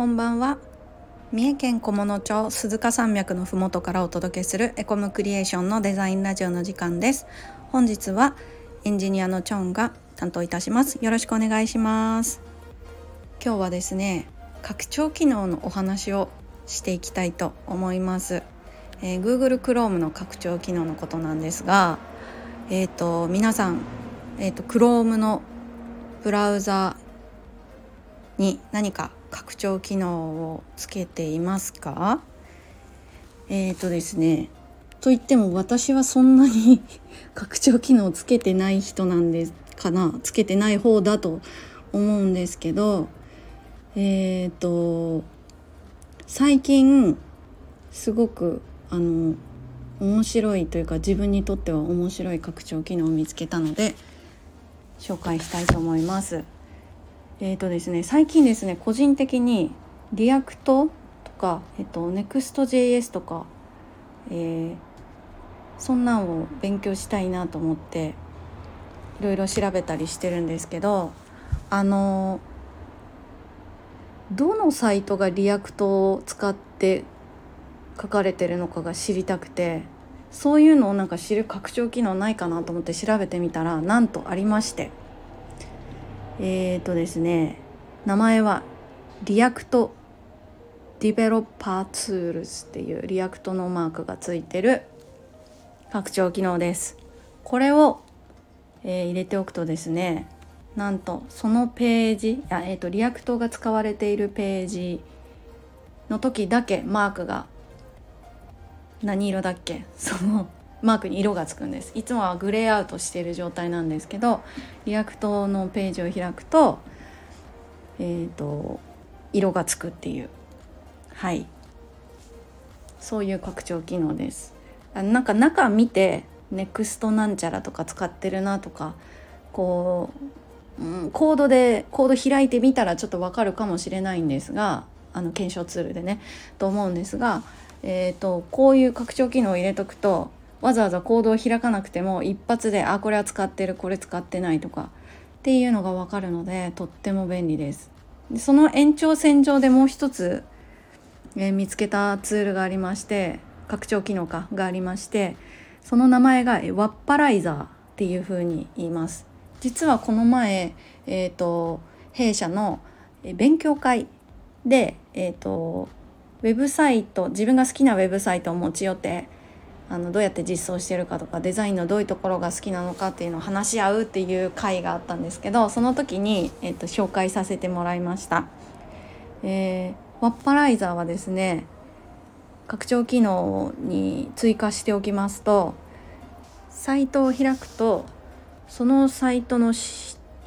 こんばんは。三重県菰野町鈴鹿山脈のふもとからお届けするエコムクリエーションのデザインラジオの時間です。本日はエンジニアのチョンが担当いたします。よろしくお願いします。今日はですね拡張機能のお話をしていきたいと思います、えー、Google Chrome の拡張機能のことなんですがえっ、ー、と皆さんえっ、ー、と Chrome のブラウザに何か拡張機能をつけていますか？えっ、ー、とですねと言っても私はそんなに 拡張機能をつけてない人なんですかなつけてない方だと思うんですけどえっ、ー、と最近すごくあの面白いというか自分にとっては面白い拡張機能を見つけたので紹介したいと思います。え、ー、とですね最近ですね個人的に Reactとか、えっ、ー、と、 Next.js とか、えー、そんなんを勉強したいなと思っていろいろ調べたりしてるんですけどあのどのサイトが Reactを使って書かれてるのかが知りたくてそういうのをなんか知る拡張機能ないかなと思って調べてみたらなんとありまして。えっ、ー、とですね名前は React Developer Tools っていう Reactのマークがついてる拡張機能です。これを、えー、入れておくとですねなんとそのページあ、えーと、 Reactが使われているページの時だけマークが何色だっけ？そ のマークに色がつくんです。いつもはグレーアウトしている状態なんですけど Reactのページを開くとえっ、ー、と色がつくっていう。はい。そういう拡張機能です。あなんか中見て Nextなんちゃらとか使ってるなとかこう、うん、コードでコード開いてみたらちょっとわかるかもしれないんですがあの検証ツールでねと思うんですが、えーとこういう拡張機能を入れとくとわざわざコードを開かなくても一発であこれは使ってるこれ使ってないとかっていうのが分かるのでとっても便利です。でその延長線上でもう一つ、えー、見つけたツールがありまして拡張機能かがありましてその名前がワッパライザーっていうふうに言います。実はこの前、えーと、弊社の勉強会で、えーとウェブサイト自分が好きなウェブサイトを持ち寄ってあのどうやって実装してるかとかデザインのどういうところが好きなのかっていうのを話し合うっていう会があったんですけどその時に、えっと、紹介させてもらいました。えー、ワッパライザーはですね拡張機能に追加しておきますとサイトを開くとそのサイトの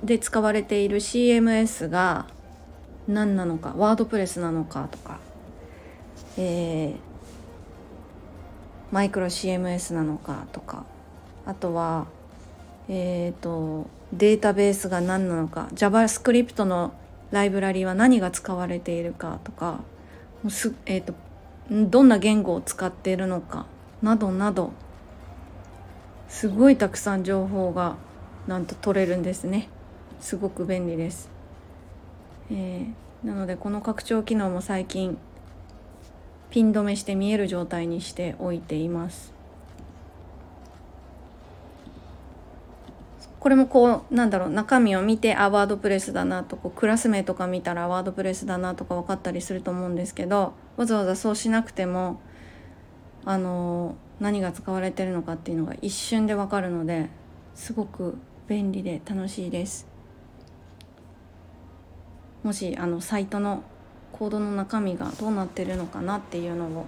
で使われている CMS が何なのかワードプレスなのかとか、えーマイクロ CMS なのかとかあとはえっ、ー、とデータベースが何なのか JavaScript のライブラリは何が使われているかとかす、えーと、どんな言語を使っているのかなどなどすごいたくさん情報がなんと取れるんですね。すごく便利です、えー、なのでこの拡張機能も最近ピン止めして見える状態にしておいていますこれもこうなんだろう中身を見てあワードプレスだなとこうクラス名とか見たらワードプレスだなとか分かったりすると思うんですけどわざわざそうしなくてもあの何が使われてるのかっていうのが一瞬で分かるのですごく便利で楽しいです。もしあのサイトのコードの中身がどうなってるのかなっていうのを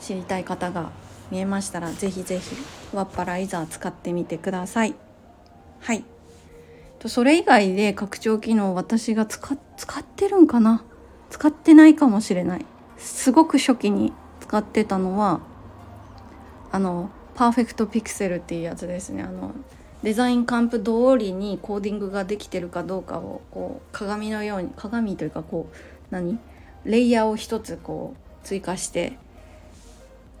知りたい方が見えましたらぜひぜひワッパライザー使ってみてください。はい。それ以外で拡張機能私が使ってるんかな？使ってないかもしれない。すごく初期に使ってたのはあのパーフェクトピクセルっていうやつですね。あのデザインカンプ通りにコーディングができてるかどうかをこう鏡のように鏡というかこう何？レイヤーを一つこう追加して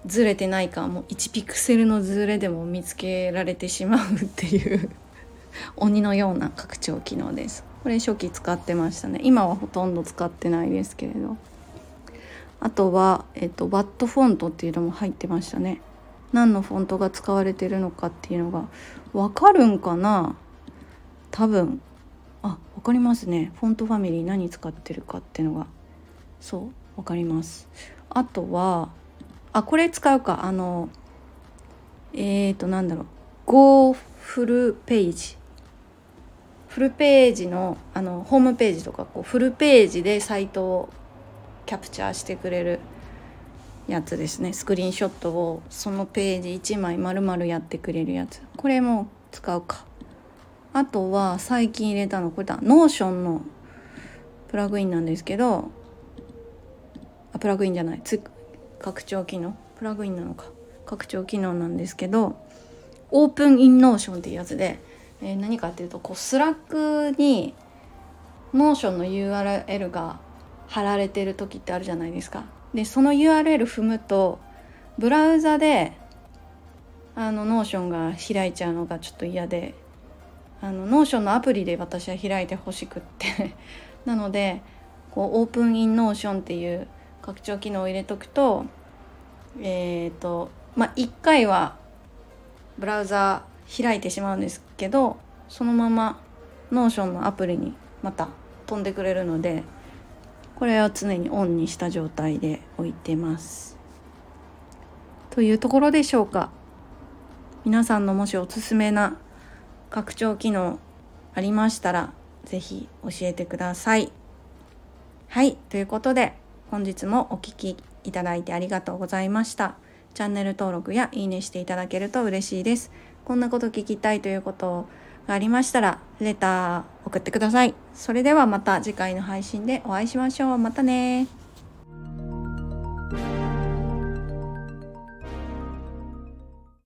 ずれてないかもう1ピクセルのずれでも見つけられてしまうっていう鬼のような拡張機能です。これ初期使ってましたね。今はほとんど使ってないですけれど。あとは、えっと、バットフォントっていうのも入ってましたね。何のフォントが使われてるのかっていうのがわかるんかな？多分。あわかりますね。フォントファミリー何使ってるかっていうのが。そうわかります。あとはあこれ使うか。あのえっ、ー、となんだろう。Go フルページフルページのあのホームページとかこうフルページでサイトをキャプチャーしてくれるやつですね。スクリーンショットをそのページ1枚丸々やってくれるやつ。これも使うか。あとは最近入れたのこれだ。 Notionのプラグインなんですけどあプラグインじゃない。つ拡張機能？プラグインなのか。拡張機能なんですけど Open in Notion っていうやつで、えー、何かっていうとこう Slackに Notionの URL が貼られてる時ってあるじゃないですか。でその URL 踏むとブラウザであの Notionが開いちゃうのがちょっと嫌であの Notionのアプリで私は開いてほしくって。なのでこう Open in Notion っていう拡張機能を入れとくとえっ、ー、とまあ1回はブラウザ開いてしまうんですけどそのまま Notion のアプリにまた飛んでくれるのでこれは常にオンにした状態で置いてます。というところでしょうか。皆さんのもしおすすめな拡張機能ありましたら是非教えてください。はい、ということで本日もお聴きいただいてありがとうございました。チャンネル登録やいいねしていただけると嬉しいです。こんなこと聞きたいということがありましたら、レター送ってください。それではまた次回の配信でお会いしましょう。またね